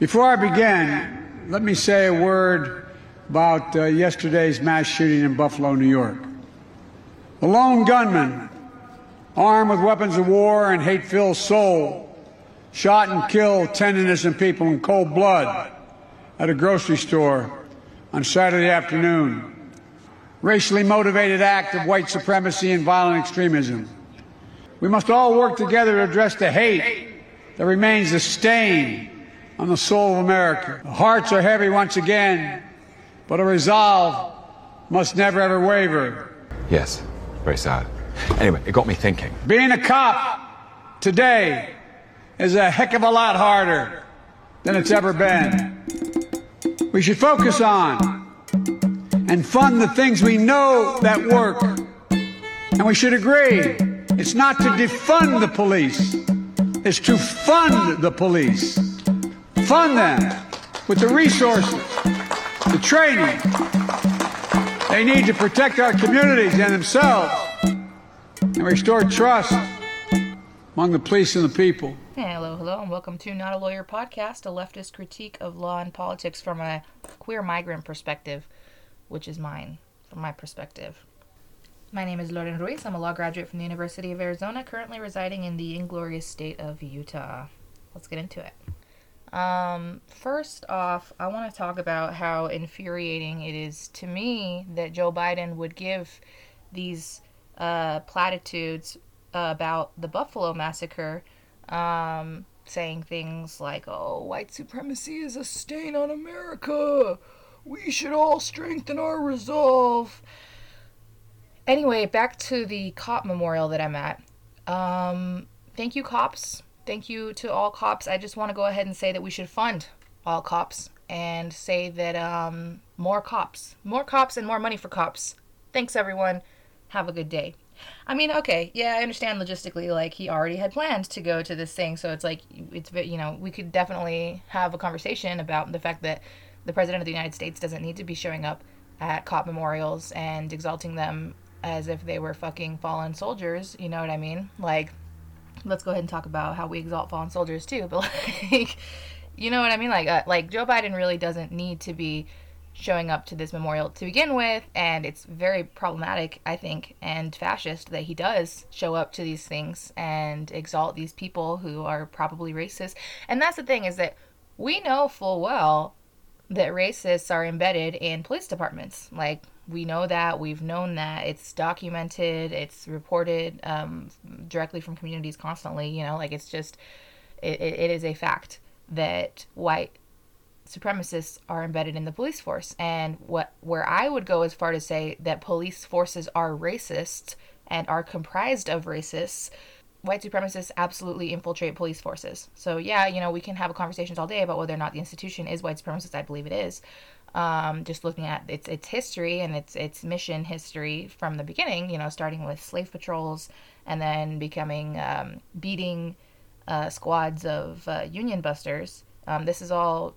Before I begin, let me say a word about uh, yesterday's mass shooting in Buffalo, New York. A lone gunman, armed with weapons of war and hate filled soul, shot and killed 10 innocent people in cold blood at a grocery store on Saturday afternoon. Racially motivated act of white supremacy and violent extremism. We must all work together to address the hate that remains a stain on the soul of America. The hearts are heavy once again, but a resolve must never ever waver. Yes, very sad. Anyway, it got me thinking. Being a cop today is a heck of a lot harder than it's ever been. We should focus on and fund the things we know that work. And we should agree it's not to defund the police, it's to fund the police. Fund them with the resources, the training they need to protect our communities and themselves and restore trust among the police and the people. Hello, hello, and welcome to Not a Lawyer podcast, a leftist critique of law and politics from a queer migrant perspective, which is mine, from my perspective. My name is Lauren Ruiz. I'm a law graduate from the University of Arizona, currently residing in the inglorious state of Utah. Let's get into it. Um, first off, I want to talk about how infuriating it is to me that Joe Biden would give these uh, platitudes about the Buffalo massacre, um, saying things like, oh, white supremacy is a stain on America. We should all strengthen our resolve. Anyway, back to the cop memorial that I'm at. Um, thank you, cops. Thank you to all cops. I just want to go ahead and say that we should fund all cops and say that um, more cops, more cops, and more money for cops. Thanks, everyone. Have a good day. I mean, okay, yeah, I understand logistically, like, he already had planned to go to this thing, so it's like, it's, you know, we could definitely have a conversation about the fact that the President of the United States doesn't need to be showing up at cop memorials and exalting them as if they were fucking fallen soldiers, you know what I mean? Like, let's go ahead and talk about how we exalt fallen soldiers too, but like, you know what I mean? Like, uh, like Joe Biden really doesn't need to be showing up to this memorial to begin with, and it's very problematic, I think, and fascist that he does show up to these things and exalt these people who are probably racist. And that's the thing is that we know full well that racists are embedded in police departments. Like we know that we've known that it's documented, it's reported um, directly from communities constantly. You know, like it's just it, it is a fact that white supremacists are embedded in the police force and what where I would go as far to say that police forces are racist and are comprised of racists white supremacists absolutely infiltrate police forces. So yeah, you know, we can have conversations all day about whether or not the institution is white supremacist. I believe it is. Um, just looking at its its history and its its mission history from the beginning, you know, starting with slave patrols and then becoming um, beating uh, squads of uh, Union busters. Um, this is all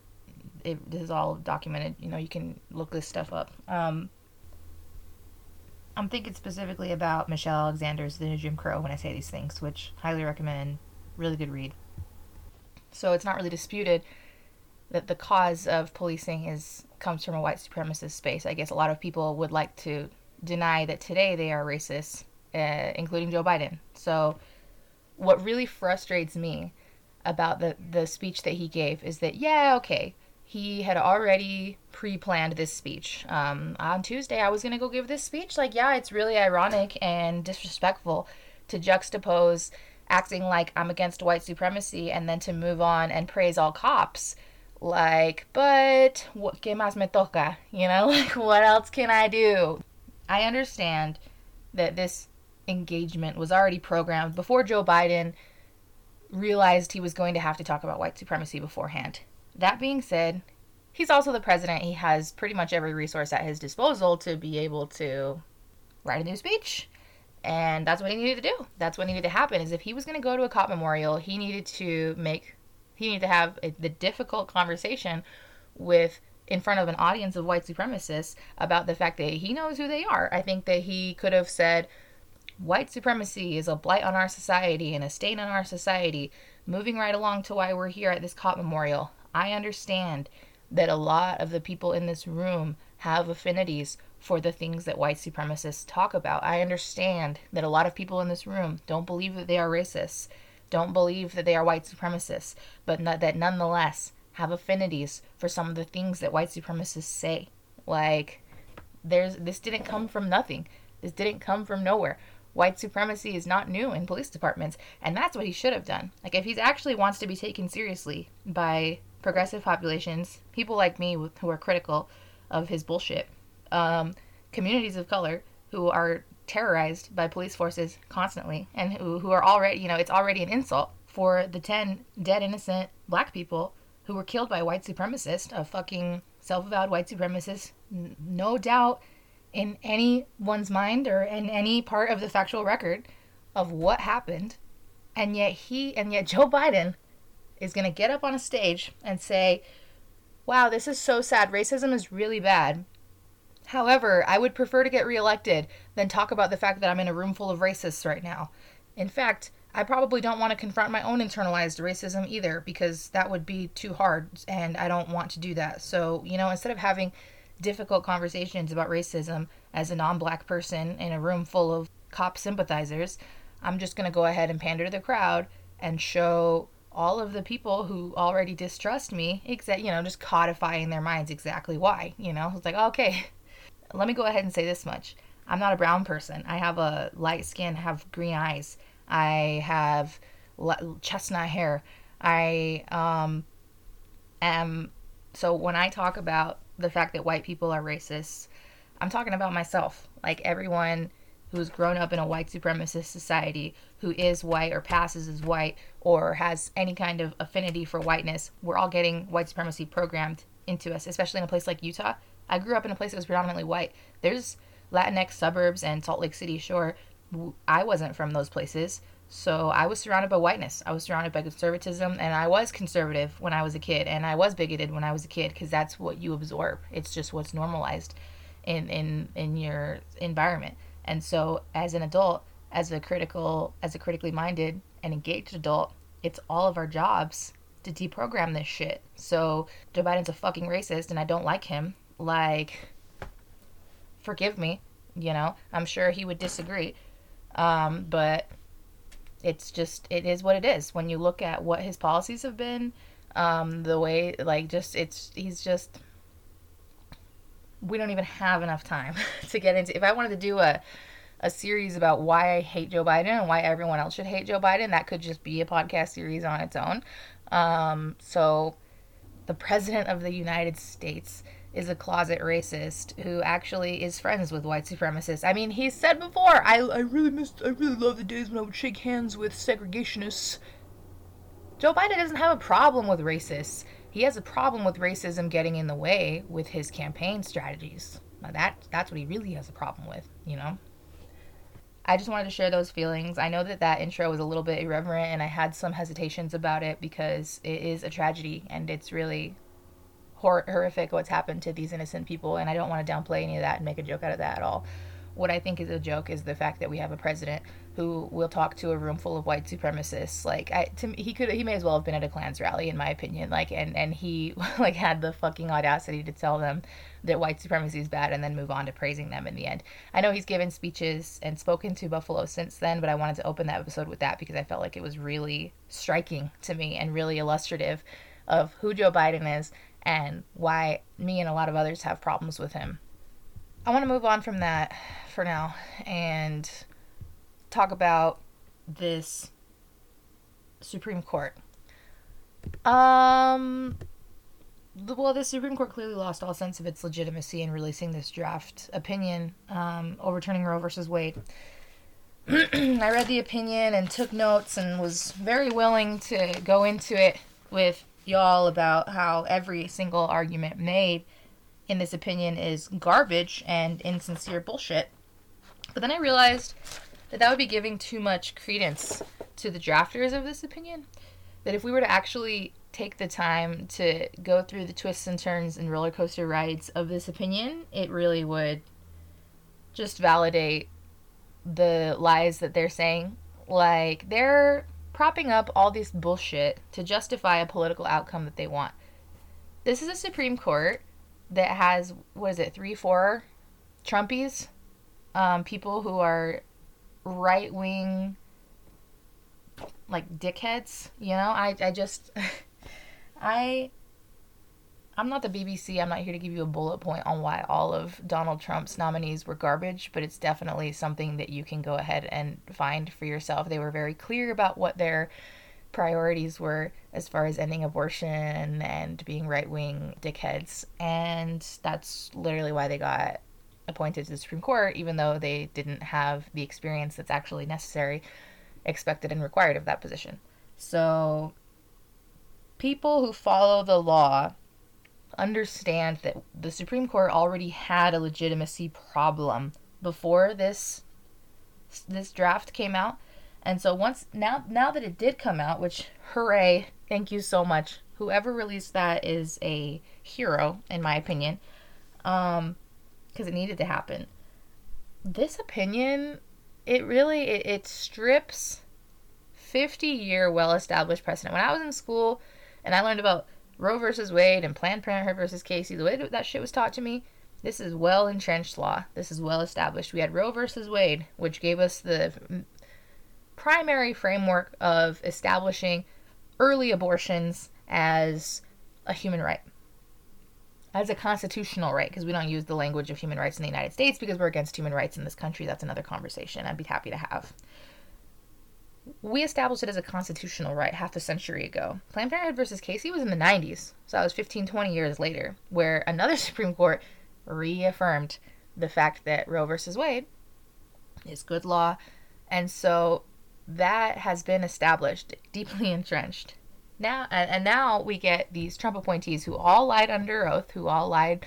it, this is all documented. You know, you can look this stuff up. Um, I'm thinking specifically about Michelle Alexander's The New Jim Crow when I say these things, which highly recommend. Really good read. So it's not really disputed that the cause of policing is comes from a white supremacist space. I guess a lot of people would like to deny that today they are racist, uh, including Joe Biden. So what really frustrates me about the the speech that he gave is that yeah, okay, he had already pre-planned this speech. Um, on Tuesday, I was gonna go give this speech. Like, yeah, it's really ironic and disrespectful to juxtapose acting like I'm against white supremacy and then to move on and praise all cops. Like, but what que más me toca? You know, like what else can I do? I understand that this engagement was already programmed before Joe Biden realized he was going to have to talk about white supremacy beforehand. That being said, he's also the president. He has pretty much every resource at his disposal to be able to write a new speech. And that's what he needed to do. That's what needed to happen is if he was going to go to a cop memorial, he needed to make he needed to have a, the difficult conversation with in front of an audience of white supremacists about the fact that he knows who they are. I think that he could have said white supremacy is a blight on our society and a stain on our society moving right along to why we're here at this cop memorial. I understand that a lot of the people in this room have affinities for the things that white supremacists talk about. I understand that a lot of people in this room don't believe that they are racists, don't believe that they are white supremacists, but not, that nonetheless have affinities for some of the things that white supremacists say. Like there's this didn't come from nothing. This didn't come from nowhere. White supremacy is not new in police departments, and that's what he should have done. Like if he actually wants to be taken seriously by progressive populations, people like me who are critical of his bullshit, um, communities of color who are terrorized by police forces constantly and who, who are already, you know, it's already an insult for the 10 dead innocent black people who were killed by white supremacist, a fucking self avowed white supremacist, n- no doubt in anyone's mind or in any part of the factual record of what happened. And yet he, and yet Joe Biden is going to get up on a stage and say, wow, this is so sad. Racism is really bad. However, I would prefer to get reelected than talk about the fact that I'm in a room full of racists right now. In fact, I probably don't want to confront my own internalized racism either because that would be too hard and I don't want to do that. So, you know, instead of having difficult conversations about racism as a non black person in a room full of cop sympathizers, I'm just going to go ahead and pander to the crowd and show all of the people who already distrust me, exa- you know, just codifying their minds exactly why. You know, it's like, okay, let me go ahead and say this much. I'm not a brown person. I have a light skin, have green eyes. I have chestnut hair. I um, am so when I talk about the fact that white people are racist, I'm talking about myself. Like everyone who's grown up in a white supremacist society, who is white or passes as white or has any kind of affinity for whiteness, we're all getting white supremacy programmed into us, especially in a place like Utah. I grew up in a place that was predominantly white. There's Latinx suburbs and Salt Lake City Shore I wasn't from those places. So I was surrounded by whiteness. I was surrounded by conservatism, and I was conservative when I was a kid, and I was bigoted when I was a kid because that's what you absorb. It's just what's normalized in in in your environment. And so, as an adult, as a critical, as a critically minded and engaged adult, it's all of our jobs to deprogram this shit. So Joe Biden's a fucking racist, and I don't like him. Like, forgive me. You know, I'm sure he would disagree um, but it's just, it is what it is. When you look at what his policies have been, um, the way, like, just, it's, he's just, we don't even have enough time to get into. If I wanted to do a, a series about why I hate Joe Biden and why everyone else should hate Joe Biden, that could just be a podcast series on its own. Um, so, the President of the United States is a closet racist who actually is friends with white supremacists. I mean, he said before, I, I really missed, I really love the days when I would shake hands with segregationists. Joe Biden doesn't have a problem with racists. He has a problem with racism getting in the way with his campaign strategies. Now that that's what he really has a problem with, you know. I just wanted to share those feelings. I know that that intro was a little bit irreverent and I had some hesitations about it because it is a tragedy and it's really hor- horrific what's happened to these innocent people, and I don't want to downplay any of that and make a joke out of that at all. What I think is a joke is the fact that we have a president who will talk to a room full of white supremacists. Like, I, to he could, he may as well have been at a Klan's rally, in my opinion. Like, and and he like had the fucking audacity to tell them that white supremacy is bad, and then move on to praising them in the end. I know he's given speeches and spoken to Buffalo since then, but I wanted to open that episode with that because I felt like it was really striking to me and really illustrative of who Joe Biden is and why me and a lot of others have problems with him. I want to move on from that for now and talk about this Supreme Court. Um, well, the Supreme Court clearly lost all sense of its legitimacy in releasing this draft opinion um, overturning Roe versus Wade. I read the opinion and took notes and was very willing to go into it with y'all about how every single argument made in this opinion is garbage and insincere bullshit. But then I realized that that would be giving too much credence to the drafters of this opinion. That if we were to actually take the time to go through the twists and turns and roller coaster rides of this opinion, it really would just validate the lies that they're saying. Like, they're propping up all this bullshit to justify a political outcome that they want. this is a Supreme Court that has what is it, three, four Trumpies, um, people who are right wing, like dickheads. You know, I I just I I'm not the BBC. I'm not here to give you a bullet point on why all of Donald Trump's nominees were garbage, but it's definitely something that you can go ahead and find for yourself. They were very clear about what their priorities were as far as ending abortion and being right wing dickheads. And that's literally why they got appointed to the Supreme Court, even though they didn't have the experience that's actually necessary, expected, and required of that position. So, people who follow the law understand that the Supreme Court already had a legitimacy problem before this this draft came out. And so once now now that it did come out, which hooray, thank you so much. Whoever released that is a hero in my opinion. Um because it needed to happen. This opinion it really it, it strips 50 year well established precedent. When I was in school and I learned about Roe versus Wade and Planned Parenthood versus Casey, the way that shit was taught to me, this is well entrenched law. This is well established. We had Roe versus Wade, which gave us the primary framework of establishing early abortions as a human right, as a constitutional right, because we don't use the language of human rights in the United States because we're against human rights in this country. That's another conversation I'd be happy to have we established it as a constitutional right half a century ago. Planned Parenthood versus Casey was in the 90s, so that was 15, 20 years later, where another Supreme Court reaffirmed the fact that Roe versus Wade is good law. And so that has been established, deeply entrenched. Now and, and now we get these Trump appointees who all lied under oath, who all lied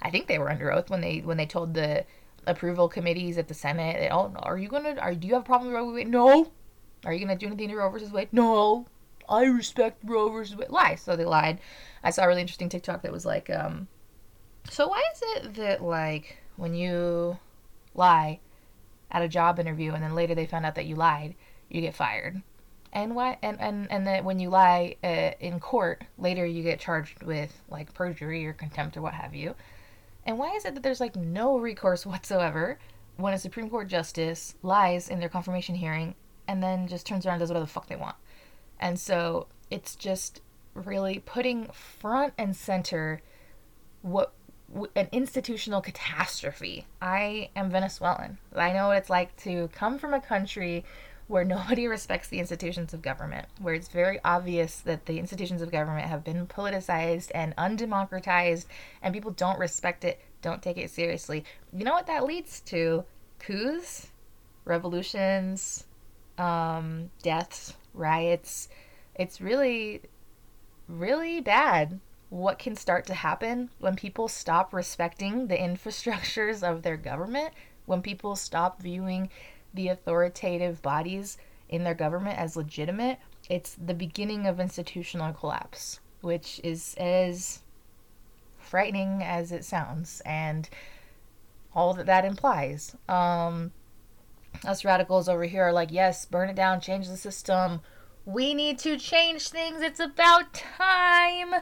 I think they were under oath when they when they told the approval committees at the Senate, they, oh, are you gonna, are do you have a problem with Roe v. Wade? No, are you to do anything to Roe versus Wade? No. I respect Roe versus Wade. Lie. So they lied. I saw a really interesting TikTok that was like, um, so why is it that, like, when you lie at a job interview and then later they found out that you lied, you get fired? And why, and, and, and that when you lie uh, in court, later you get charged with, like, perjury or contempt or what have you? And why is it that there's, like, no recourse whatsoever when a Supreme Court justice lies in their confirmation hearing and then just turns around and does whatever the fuck they want. And so it's just really putting front and center what an institutional catastrophe. I am Venezuelan. I know what it's like to come from a country where nobody respects the institutions of government, where it's very obvious that the institutions of government have been politicized and undemocratized, and people don't respect it, don't take it seriously. You know what that leads to? Coups, revolutions, um, deaths, riots. It's really, really bad what can start to happen when people stop respecting the infrastructures of their government, when people stop viewing the authoritative bodies in their government as legitimate. It's the beginning of institutional collapse, which is as frightening as it sounds, and all that that implies. Um, us radicals over here are like, yes, burn it down, change the system. We need to change things. It's about time.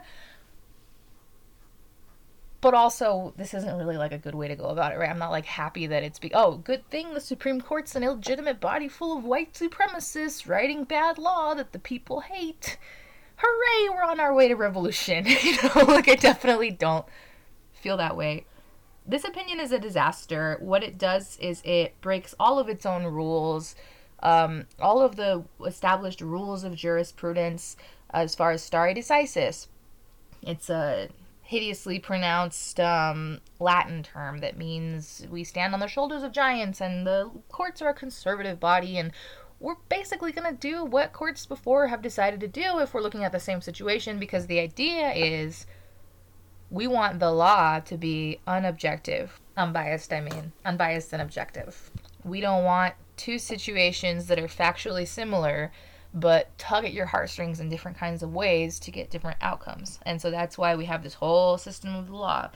But also, this isn't really like a good way to go about it, right? I'm not like happy that it's be oh, good thing the Supreme Court's an illegitimate body full of white supremacists writing bad law that the people hate. Hooray, we're on our way to revolution. you know, like I definitely don't feel that way this opinion is a disaster. What it does is it breaks all of its own rules, um, all of the established rules of jurisprudence as far as stare decisis. It's a hideously pronounced um, Latin term that means we stand on the shoulders of giants, and the courts are a conservative body, and we're basically going to do what courts before have decided to do if we're looking at the same situation because the idea is we want the law to be unobjective. Unbiased, I mean, unbiased and objective. We don't want two situations that are factually similar but tug at your heartstrings in different kinds of ways to get different outcomes. And so that's why we have this whole system of the law,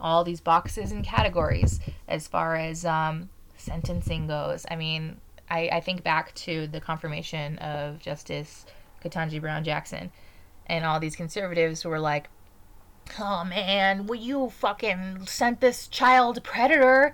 all these boxes and categories as far as um, sentencing goes. I mean, I, I think back to the confirmation of Justice Ketanji Brown Jackson, and all these conservatives who were like, oh man, well, you fucking sent this child predator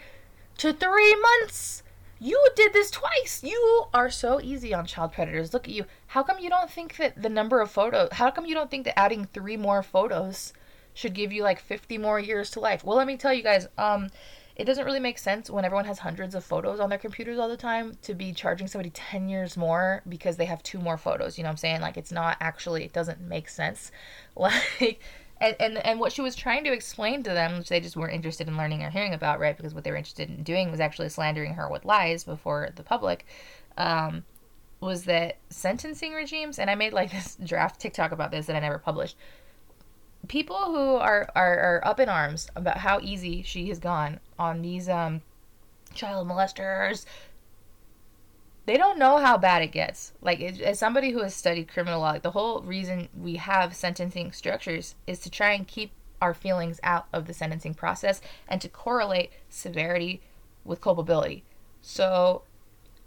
to three months. You did this twice. You are so easy on child predators. Look at you. How come you don't think that the number of photos, how come you don't think that adding three more photos should give you like 50 more years to life? Well, let me tell you guys, um, it doesn't really make sense when everyone has hundreds of photos on their computers all the time to be charging somebody 10 years more because they have two more photos. You know what I'm saying? Like, it's not actually, it doesn't make sense. Like, and, and and what she was trying to explain to them, which they just weren't interested in learning or hearing about, right? Because what they were interested in doing was actually slandering her with lies before the public. Um, was that sentencing regimes? And I made like this draft TikTok about this that I never published. People who are are, are up in arms about how easy she has gone on these um, child molesters, they don't know how bad it gets. Like, as somebody who has studied criminal law, the whole reason we have sentencing structures is to try and keep our feelings out of the sentencing process and to correlate severity with culpability. So,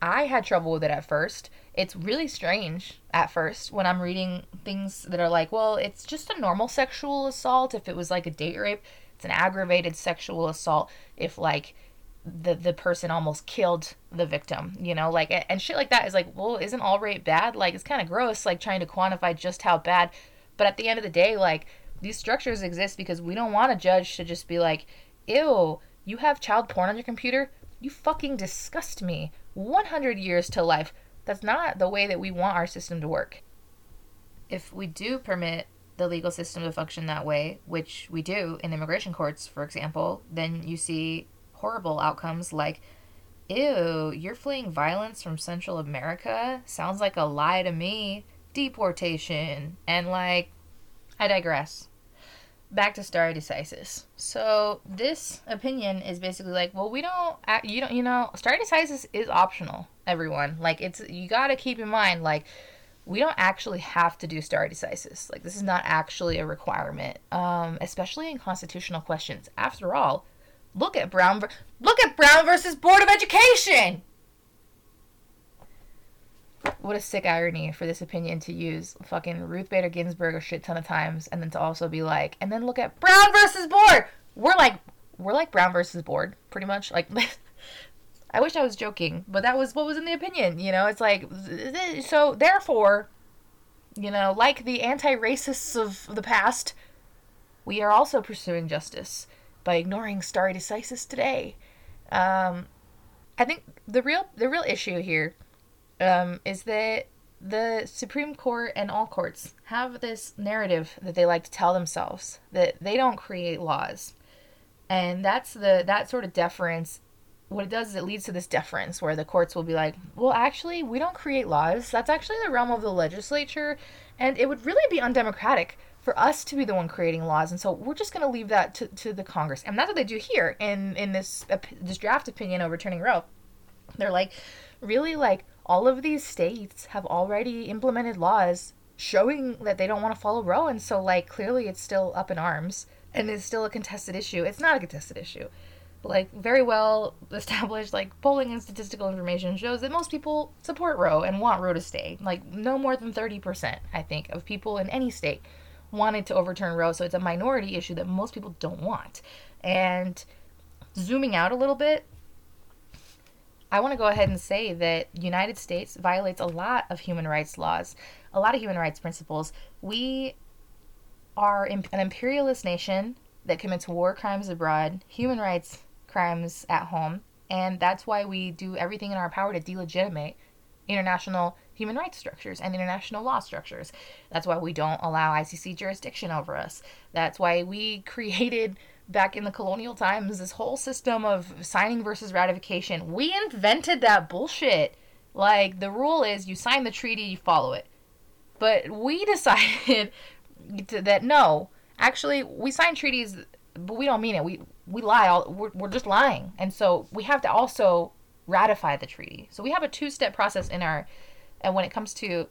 I had trouble with it at first. It's really strange at first when I'm reading things that are like, well, it's just a normal sexual assault if it was like a date rape. It's an aggravated sexual assault if, like, the the person almost killed the victim you know like and shit like that is like well isn't all rape bad? Like it's kind of gross like trying to quantify just how bad but at the end of the day like these structures exist because we don't want a judge to just be like ew you have child porn on your computer? You fucking disgust me. 100 years to life. That's not the way that we want our system to work. If we do permit the legal system to function that way which we do in immigration courts for example then you see horrible outcomes like, ew, you're fleeing violence from Central America? Sounds like a lie to me. Deportation. And like, I digress. Back to stare decisis. So this opinion is basically like, well, we don't, you don't, you know, stare decisis is optional. Everyone, like, it's you got to keep in mind, like, we don't actually have to do stare decisis. Like, this is not actually a requirement, um, especially in constitutional questions. After all, Look at Brown. Look at Brown versus Board of Education. What a sick irony for this opinion to use fucking Ruth Bader Ginsburg a shit ton of times, and then to also be like, and then look at Brown versus Board. We're like, we're like Brown versus Board, pretty much. Like, I wish I was joking, but that was what was in the opinion. You know, it's like, so therefore, you know, like the anti-racists of the past, we are also pursuing justice by ignoring stare decisis today. Um, I think the real the real issue here um, is that the Supreme Court and all courts have this narrative that they like to tell themselves that they don't create laws, and that's the that sort of deference. What it does is it leads to this deference where the courts will be like, well, actually, we don't create laws. That's actually the realm of the legislature, and it would really be undemocratic for us to be the one creating laws and so we're just going to leave that to, to the congress. And that's what they do here in in this uh, this draft opinion overturning roe they're like really like all of these states have already implemented laws showing that they don't want to follow roe and so like clearly it's still up in arms and it's still a contested issue. It's not a contested issue. Like very well established like polling and statistical information shows that most people support roe and want roe to stay. Like no more than 30% i think of people in any state wanted to overturn Roe, so it's a minority issue that most people don't want. And zooming out a little bit, I want to go ahead and say that United States violates a lot of human rights laws, a lot of human rights principles. We are an imperialist nation that commits war crimes abroad, human rights crimes at home, and that's why we do everything in our power to delegitimate international human rights structures and international law structures. That's why we don't allow ICC jurisdiction over us. That's why we created back in the colonial times this whole system of signing versus ratification. We invented that bullshit. Like the rule is you sign the treaty, you follow it. But we decided that no, actually we sign treaties but we don't mean it. We we lie all we're, we're just lying. And so we have to also ratify the treaty. So we have a two-step process in our and when it comes to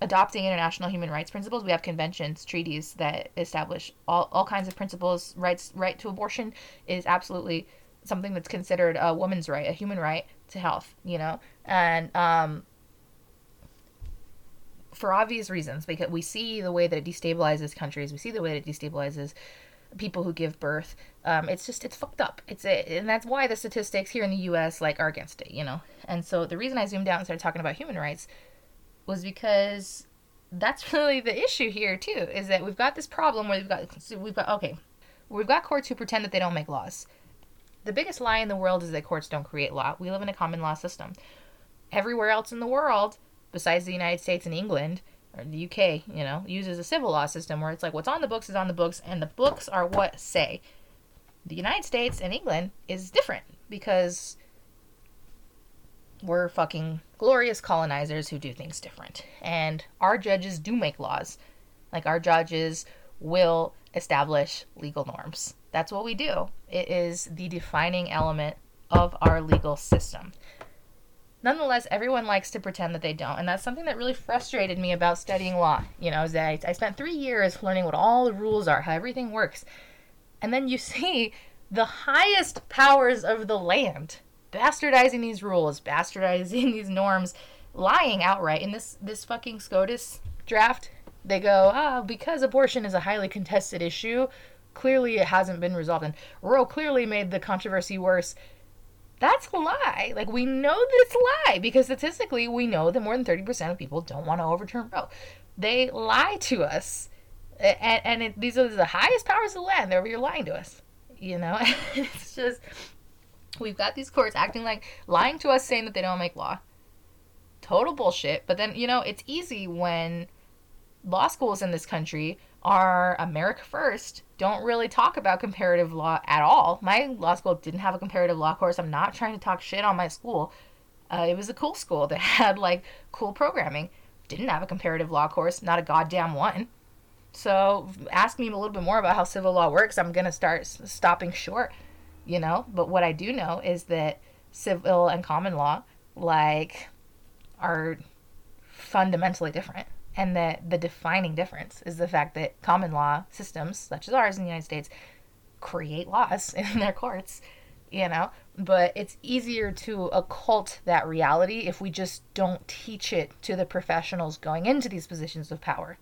adopting international human rights principles, we have conventions, treaties that establish all, all kinds of principles. Rights, right to abortion is absolutely something that's considered a woman's right, a human right to health. You know, and um, for obvious reasons, because we see the way that it destabilizes countries, we see the way that it destabilizes people who give birth. Um, it's just it's fucked up. It's a, and that's why the statistics here in the U.S. like are against it, you know. And so the reason I zoomed out and started talking about human rights was because that's really the issue here too. Is that we've got this problem where we've got we've got okay, we've got courts who pretend that they don't make laws. The biggest lie in the world is that courts don't create law. We live in a common law system. Everywhere else in the world, besides the United States and England, or the UK, you know, uses a civil law system where it's like what's on the books is on the books, and the books are what say. The United States and England is different because we're fucking glorious colonizers who do things different. And our judges do make laws. Like our judges will establish legal norms. That's what we do. It is the defining element of our legal system. Nonetheless, everyone likes to pretend that they don't. And that's something that really frustrated me about studying law. You know, is I, I spent three years learning what all the rules are, how everything works. And then you see the highest powers of the land bastardizing these rules, bastardizing these norms, lying outright. In this this fucking SCOTUS draft, they go, ah, because abortion is a highly contested issue, clearly it hasn't been resolved. And Roe clearly made the controversy worse. That's a lie. Like we know that it's a lie because statistically we know that more than thirty percent of people don't want to overturn Roe. They lie to us, and, and it, these are the highest powers of the land. They're lying to us. You know, it's just We've got these courts acting like lying to us, saying that they don't make law. Total bullshit. But then, you know, it's easy when law schools in this country are America first, don't really talk about comparative law at all. My law school didn't have a comparative law course. I'm not trying to talk shit on my school. Uh, it was a cool school that had like cool programming. Didn't have a comparative law course, not a goddamn one. So ask me a little bit more about how civil law works. I'm gonna start stopping short you know but what i do know is that civil and common law like are fundamentally different and that the defining difference is the fact that common law systems such as ours in the united states create laws in their courts you know but it's easier to occult that reality if we just don't teach it to the professionals going into these positions of power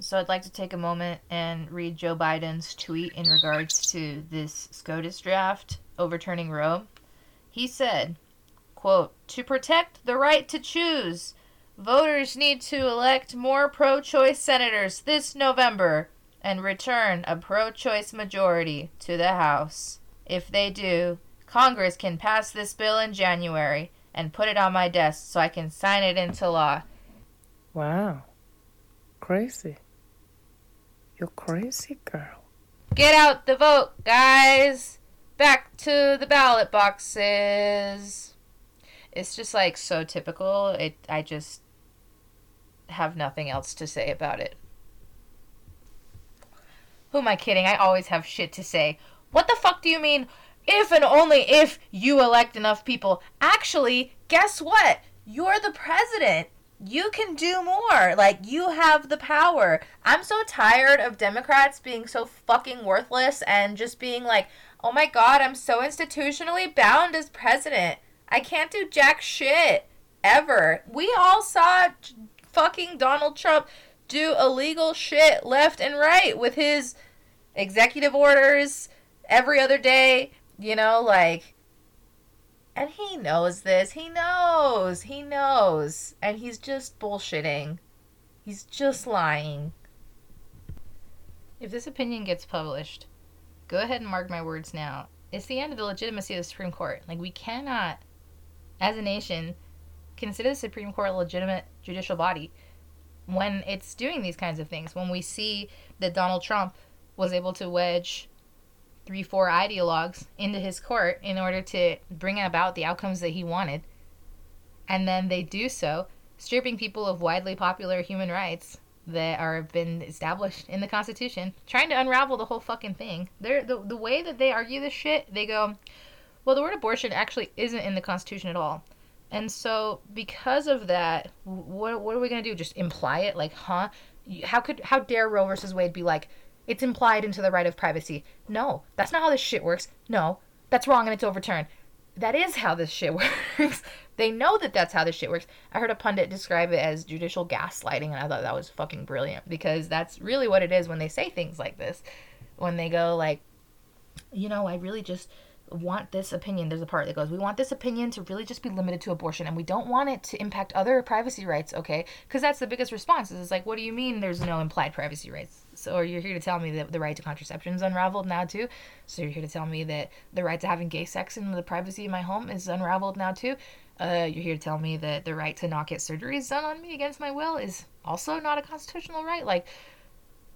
so I'd like to take a moment and read Joe Biden's tweet in regards to this SCOTUS draft overturning Roe. He said, quote, To protect the right to choose, voters need to elect more pro choice senators this November and return a pro choice majority to the House. If they do, Congress can pass this bill in January and put it on my desk so I can sign it into law. Wow. Crazy. You're crazy, girl. Get out the vote, guys! Back to the ballot boxes! It's just like so typical. It I just have nothing else to say about it. Who am I kidding? I always have shit to say. What the fuck do you mean? If and only if you elect enough people. Actually, guess what? You're the president you can do more. Like, you have the power. I'm so tired of Democrats being so fucking worthless and just being like, oh my god, I'm so institutionally bound as president. I can't do jack shit. Ever. We all saw fucking Donald Trump do illegal shit left and right with his executive orders every other day. You know, like and he knows this. He knows. He knows. And he's just bullshitting. He's just lying. If this opinion gets published, go ahead and mark my words now. It's the end of the legitimacy of the Supreme Court. Like, we cannot, as a nation, consider the Supreme Court a legitimate judicial body when it's doing these kinds of things. When we see that Donald Trump was able to wedge three, four ideologues into his court in order to bring about the outcomes that he wanted. And then they do so, stripping people of widely popular human rights that are been established in the Constitution, trying to unravel the whole fucking thing. They're the the way that they argue this shit, they go, well, the word abortion actually isn't in the Constitution at all. And so, because of that, what, what are we going to do? Just imply it? Like, huh? How could, how dare Roe versus Wade be like, it's implied into the right of privacy. No, that's not how this shit works. No, that's wrong and it's overturned. that is how this shit works. they know that that's how this shit works. I heard a pundit describe it as judicial gaslighting, and I thought that was fucking brilliant because that's really what it is when they say things like this. When they go like, you know, I really just want this opinion. There's a part that goes, we want this opinion to really just be limited to abortion, and we don't want it to impact other privacy rights. Okay, because that's the biggest response. Is it's like, what do you mean? There's no implied privacy rights? So, you're here to tell me that the right to contraception is unraveled now too. So you're here to tell me that the right to having gay sex in the privacy of my home is unraveled now too. Uh, you're here to tell me that the right to not get surgeries done on me against my will is also not a constitutional right. Like,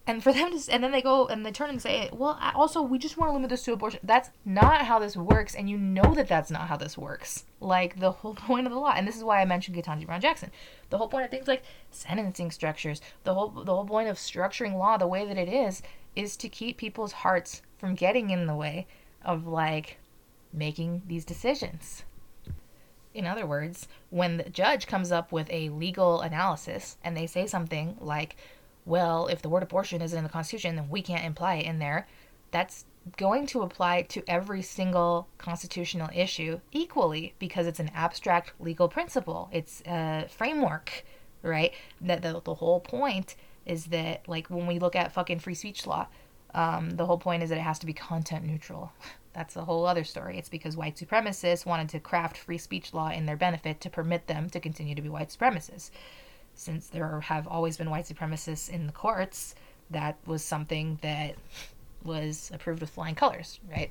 and for them to and then they go and they turn and say well also we just want to limit this to abortion. That's not how this works and you know that that's not how this works. Like the whole point of the law and this is why i mentioned ketanji brown jackson. The whole point of things like sentencing structures the whole the whole point of structuring law the way that it is is to keep people's hearts from getting in the way of like making these decisions. In other words when the judge comes up with a legal analysis and they say something like well, if the word abortion isn't in the Constitution, then we can't imply it in there. That's going to apply to every single constitutional issue equally because it's an abstract legal principle. It's a framework, right? That the, the whole point is that, like, when we look at fucking free speech law, um, the whole point is that it has to be content neutral. That's a whole other story. It's because white supremacists wanted to craft free speech law in their benefit to permit them to continue to be white supremacists since there have always been white supremacists in the courts, that was something that was approved with flying colors, right?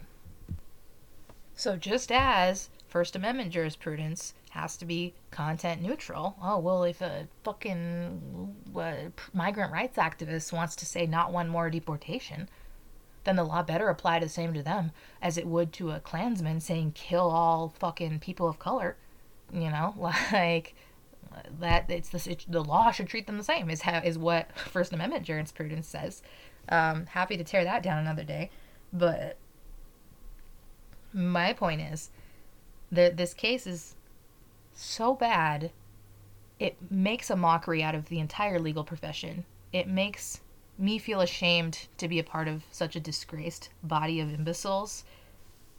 So just as First Amendment jurisprudence has to be content neutral. Oh, well, if a fucking uh, migrant rights activist wants to say not one more deportation, then the law better apply the same to them as it would to a Klansman saying kill all fucking people of color. You know, like that it's the it, the law should treat them the same is how is what First Amendment jurisprudence says. Um, happy to tear that down another day, but my point is that this case is so bad it makes a mockery out of the entire legal profession. It makes me feel ashamed to be a part of such a disgraced body of imbeciles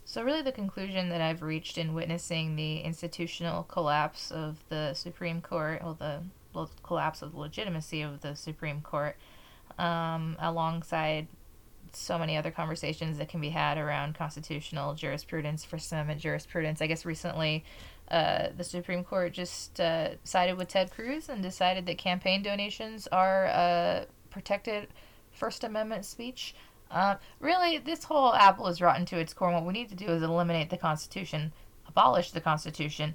so, really, the conclusion that I've reached in witnessing the institutional collapse of the Supreme Court, or the collapse of the legitimacy of the Supreme Court, um, alongside so many other conversations that can be had around constitutional jurisprudence, First Amendment jurisprudence. I guess recently uh, the Supreme Court just uh, sided with Ted Cruz and decided that campaign donations are uh, protected First Amendment speech. Uh, really, this whole apple is rotten to its core. And what we need to do is eliminate the Constitution, abolish the Constitution,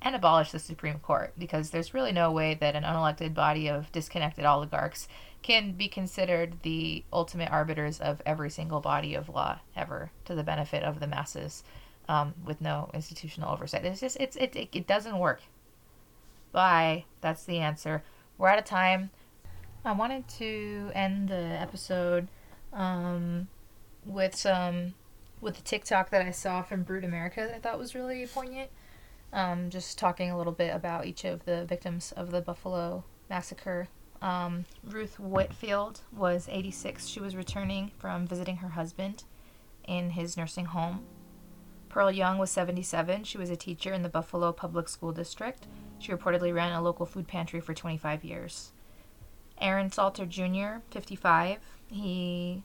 and abolish the Supreme Court because there's really no way that an unelected body of disconnected oligarchs can be considered the ultimate arbiters of every single body of law ever to the benefit of the masses um, with no institutional oversight. It's just it's it, it, it doesn't work. Bye. That's the answer. We're out of time. I wanted to end the episode um, with some with the TikTok that I saw from Brut America that I thought was really poignant. Um, just talking a little bit about each of the victims of the Buffalo massacre. Um, Ruth Whitfield was 86. She was returning from visiting her husband in his nursing home. Pearl Young was 77. She was a teacher in the Buffalo Public School District. She reportedly ran a local food pantry for 25 years. Aaron Salter Jr., 55. He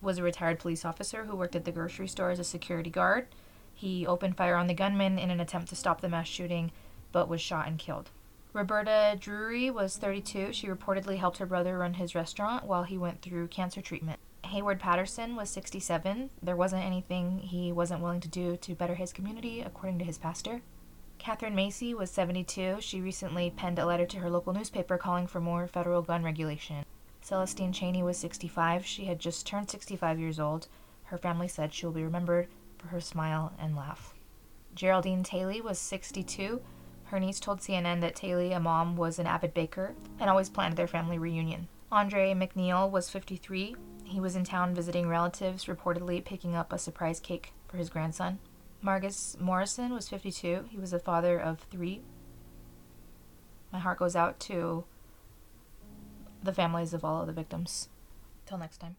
was a retired police officer who worked at the grocery store as a security guard. He opened fire on the gunman in an attempt to stop the mass shooting, but was shot and killed. Roberta Drury was 32. She reportedly helped her brother run his restaurant while he went through cancer treatment. Heyward Patterson was 67. There wasn't anything he wasn't willing to do to better his community, according to his pastor. Katherine Massey was 72. She recently penned a letter to her local newspaper calling for more federal gun regulation. Celestine Chaney was 65. She had just turned 65 years old. Her family said she will be remembered for her smile and laugh. Geraldine Taylor was 62. Her niece told CNN that Taylor, a mom, was an avid baker and always planned their family reunion. Andre Mackneil was 53. He was in town visiting relatives, reportedly picking up a surprise cake for his grandson. Margus Morrison was 52. He was a father of three. My heart goes out to the families of all of the victims. Till next time.